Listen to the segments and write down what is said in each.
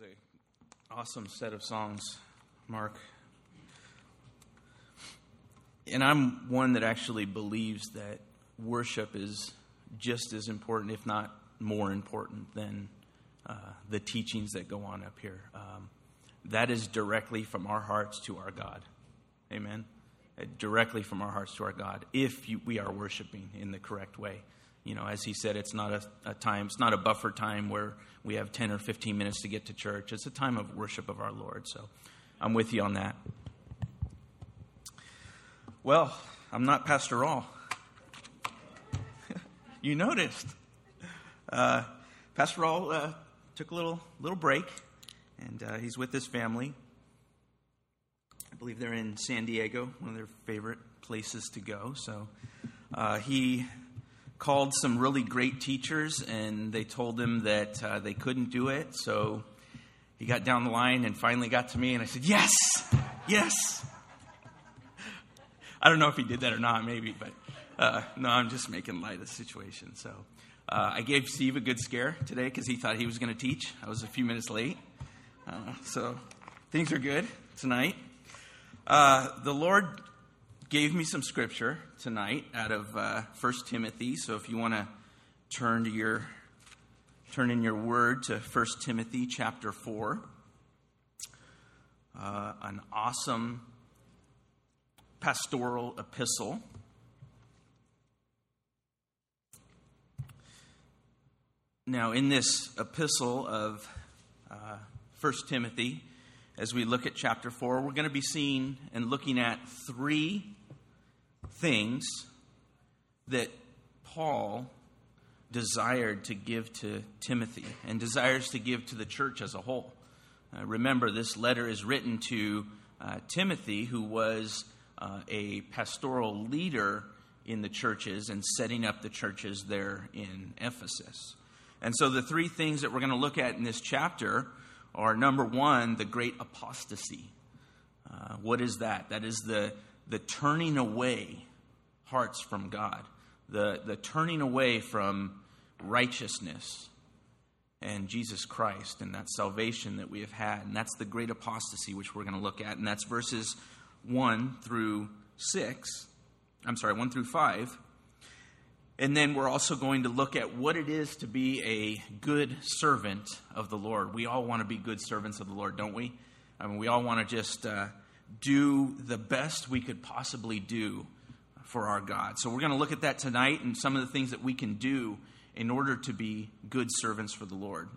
was an awesome set of songs, Mark. And I'm one that actually believes that worship is just as important, if not more important, than uh, the teachings that go on up here. Um, that is directly from our hearts to our God. Amen. Uh, directly from our hearts to our God, if you, we are worshiping in the correct way you know, as he said, it's not a, a, time, it's not a buffer time where we have 10 or 15 minutes to get to church. It's a time of worship of our Lord. So I'm with you on that. Well, I'm not Pastor Rawl. you noticed. Uh, Pastor Rawl uh, took a little, little break, and uh, he's with his family. I believe they're in San Diego, one of their favorite places to go. So uh, he called some really great teachers and they told him that uh, they couldn't do it. So he got down the line and finally got to me and I said, Yes, yes. I don't know if he did that or not, maybe, but uh, no, I'm just making light of the situation. So uh, I gave Steve a good scare today because he thought he was going to teach. I was a few minutes late. Uh, so things are good tonight. Uh, the Lord gave me some scripture tonight out of uh, 1 Timothy. So if you want to turn to your turn in your word to 1 Timothy chapter 4. Uh, an awesome pastoral epistle. Now, in this epistle of uh, 1 Timothy, as we look at chapter 4, we're going to be seeing and looking at three things that Paul desired to give to Timothy and desires to give to the church as a whole. Uh, remember, this letter is written to uh, Timothy, who was uh, a pastoral leader in the churches and setting up the churches there in Ephesus. And so, the three things that we're going to look at in this chapter are number one, the great apostasy. Uh, what is that? That is the the turning away hearts from God, the, the turning away from righteousness and Jesus Christ and that salvation that we have had. And that's the great apostasy, which we're going to look at. And that's verses 1 through 6. I'm sorry, 1 through 5. And then we're also going to look at what it is to be a good servant of the Lord. We all want to be good servants of the Lord, don't we? I mean, we all want to just. Uh, do the best we could possibly do for our God. So we're going to look at that tonight and some of the things that we can do in order to be good servants for the Lord.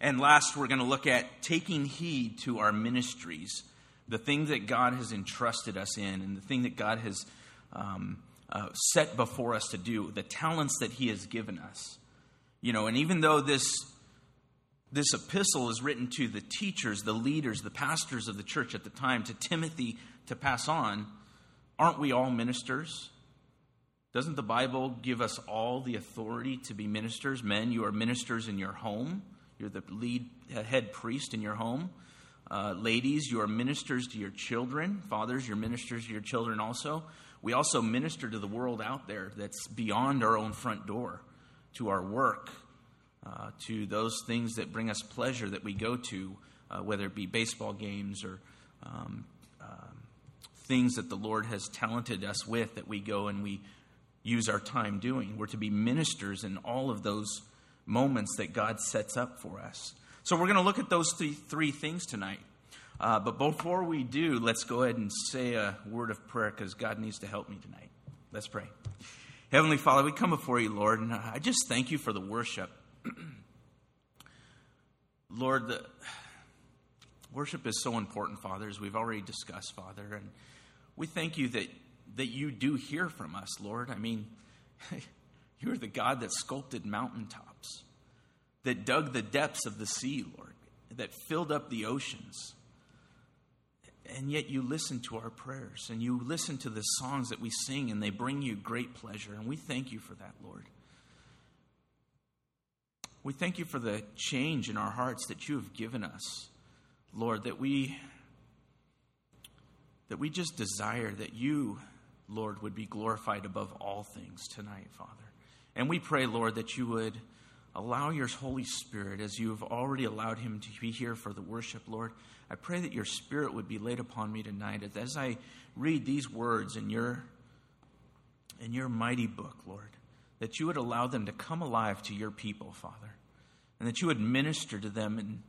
And last, we're going to look at taking heed to our ministries, the thing that God has entrusted us in, and the thing that God has um, uh, set before us to do, the talents that He has given us. You know, and even though this this epistle is written to the teachers, the leaders, the pastors of the church at the time, to Timothy to pass on. Aren't we all ministers? Doesn't the Bible give us all the authority to be ministers? Men, you are ministers in your home. You're the lead head priest in your home. Uh, ladies, you are ministers to your children. Fathers, you're ministers to your children also. We also minister to the world out there that's beyond our own front door, to our work, uh, to those things that bring us pleasure that we go to, uh, whether it be baseball games or um, um, things that the Lord has talented us with that we go and we use our time doing. We're to be ministers in all of those moments that God sets up for us. So we're going to look at those three, three things tonight. Uh, but before we do, let's go ahead and say a word of prayer because God needs to help me tonight. Let's pray. Heavenly Father, we come before you, Lord, and I just thank you for the worship. Lord, the worship is so important, Father, as we've already discussed, Father. And we thank you that, that you do hear from us, Lord. I mean, you're the God that sculpted mountaintops, that dug the depths of the sea, Lord, that filled up the oceans. And yet you listen to our prayers and you listen to the songs that we sing, and they bring you great pleasure. And we thank you for that, Lord. We thank you for the change in our hearts that you have given us, Lord, that we that we just desire that you, Lord, would be glorified above all things tonight, Father. And we pray, Lord, that you would allow your Holy Spirit, as you have already allowed him to be here for the worship, Lord. I pray that your Spirit would be laid upon me tonight as I read these words in your, in your mighty book, Lord, that you would allow them to come alive to your people, Father, and that you would minister to them in,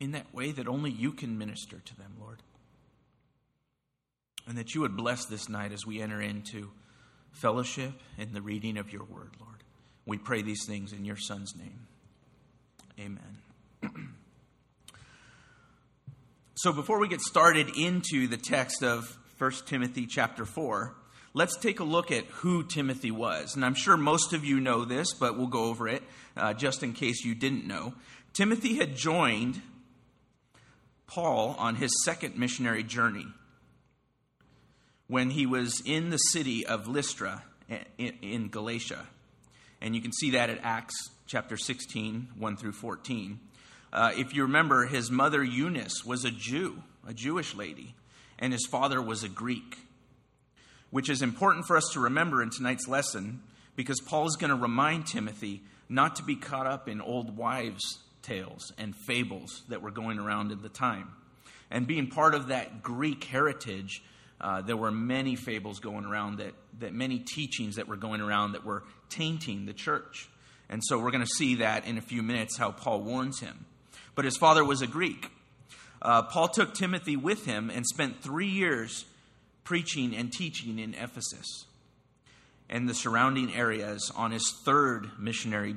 in that way that only you can minister to them, Lord. And that you would bless this night as we enter into fellowship and the reading of your word, Lord. We pray these things in your Son's name. Amen. so before we get started into the text of 1 Timothy chapter 4, let's take a look at who Timothy was. And I'm sure most of you know this, but we'll go over it uh, just in case you didn't know. Timothy had joined Paul on his second missionary journey when he was in the city of Lystra in Galatia. And you can see that at Acts chapter 16, 1 through 14. Uh, if you remember, his mother Eunice was a Jew, a Jewish lady, and his father was a Greek, which is important for us to remember in tonight's lesson because Paul is going to remind Timothy not to be caught up in old wives' tales and fables that were going around at the time. And being part of that Greek heritage, uh, there were many fables going around that, that many teachings that were going around that were tainting the church. And so we're going to see that in a few minutes how Paul warns him. But his father was a Greek. Uh, Paul took Timothy with him and spent three years preaching and teaching in Ephesus and the surrounding areas on his third missionary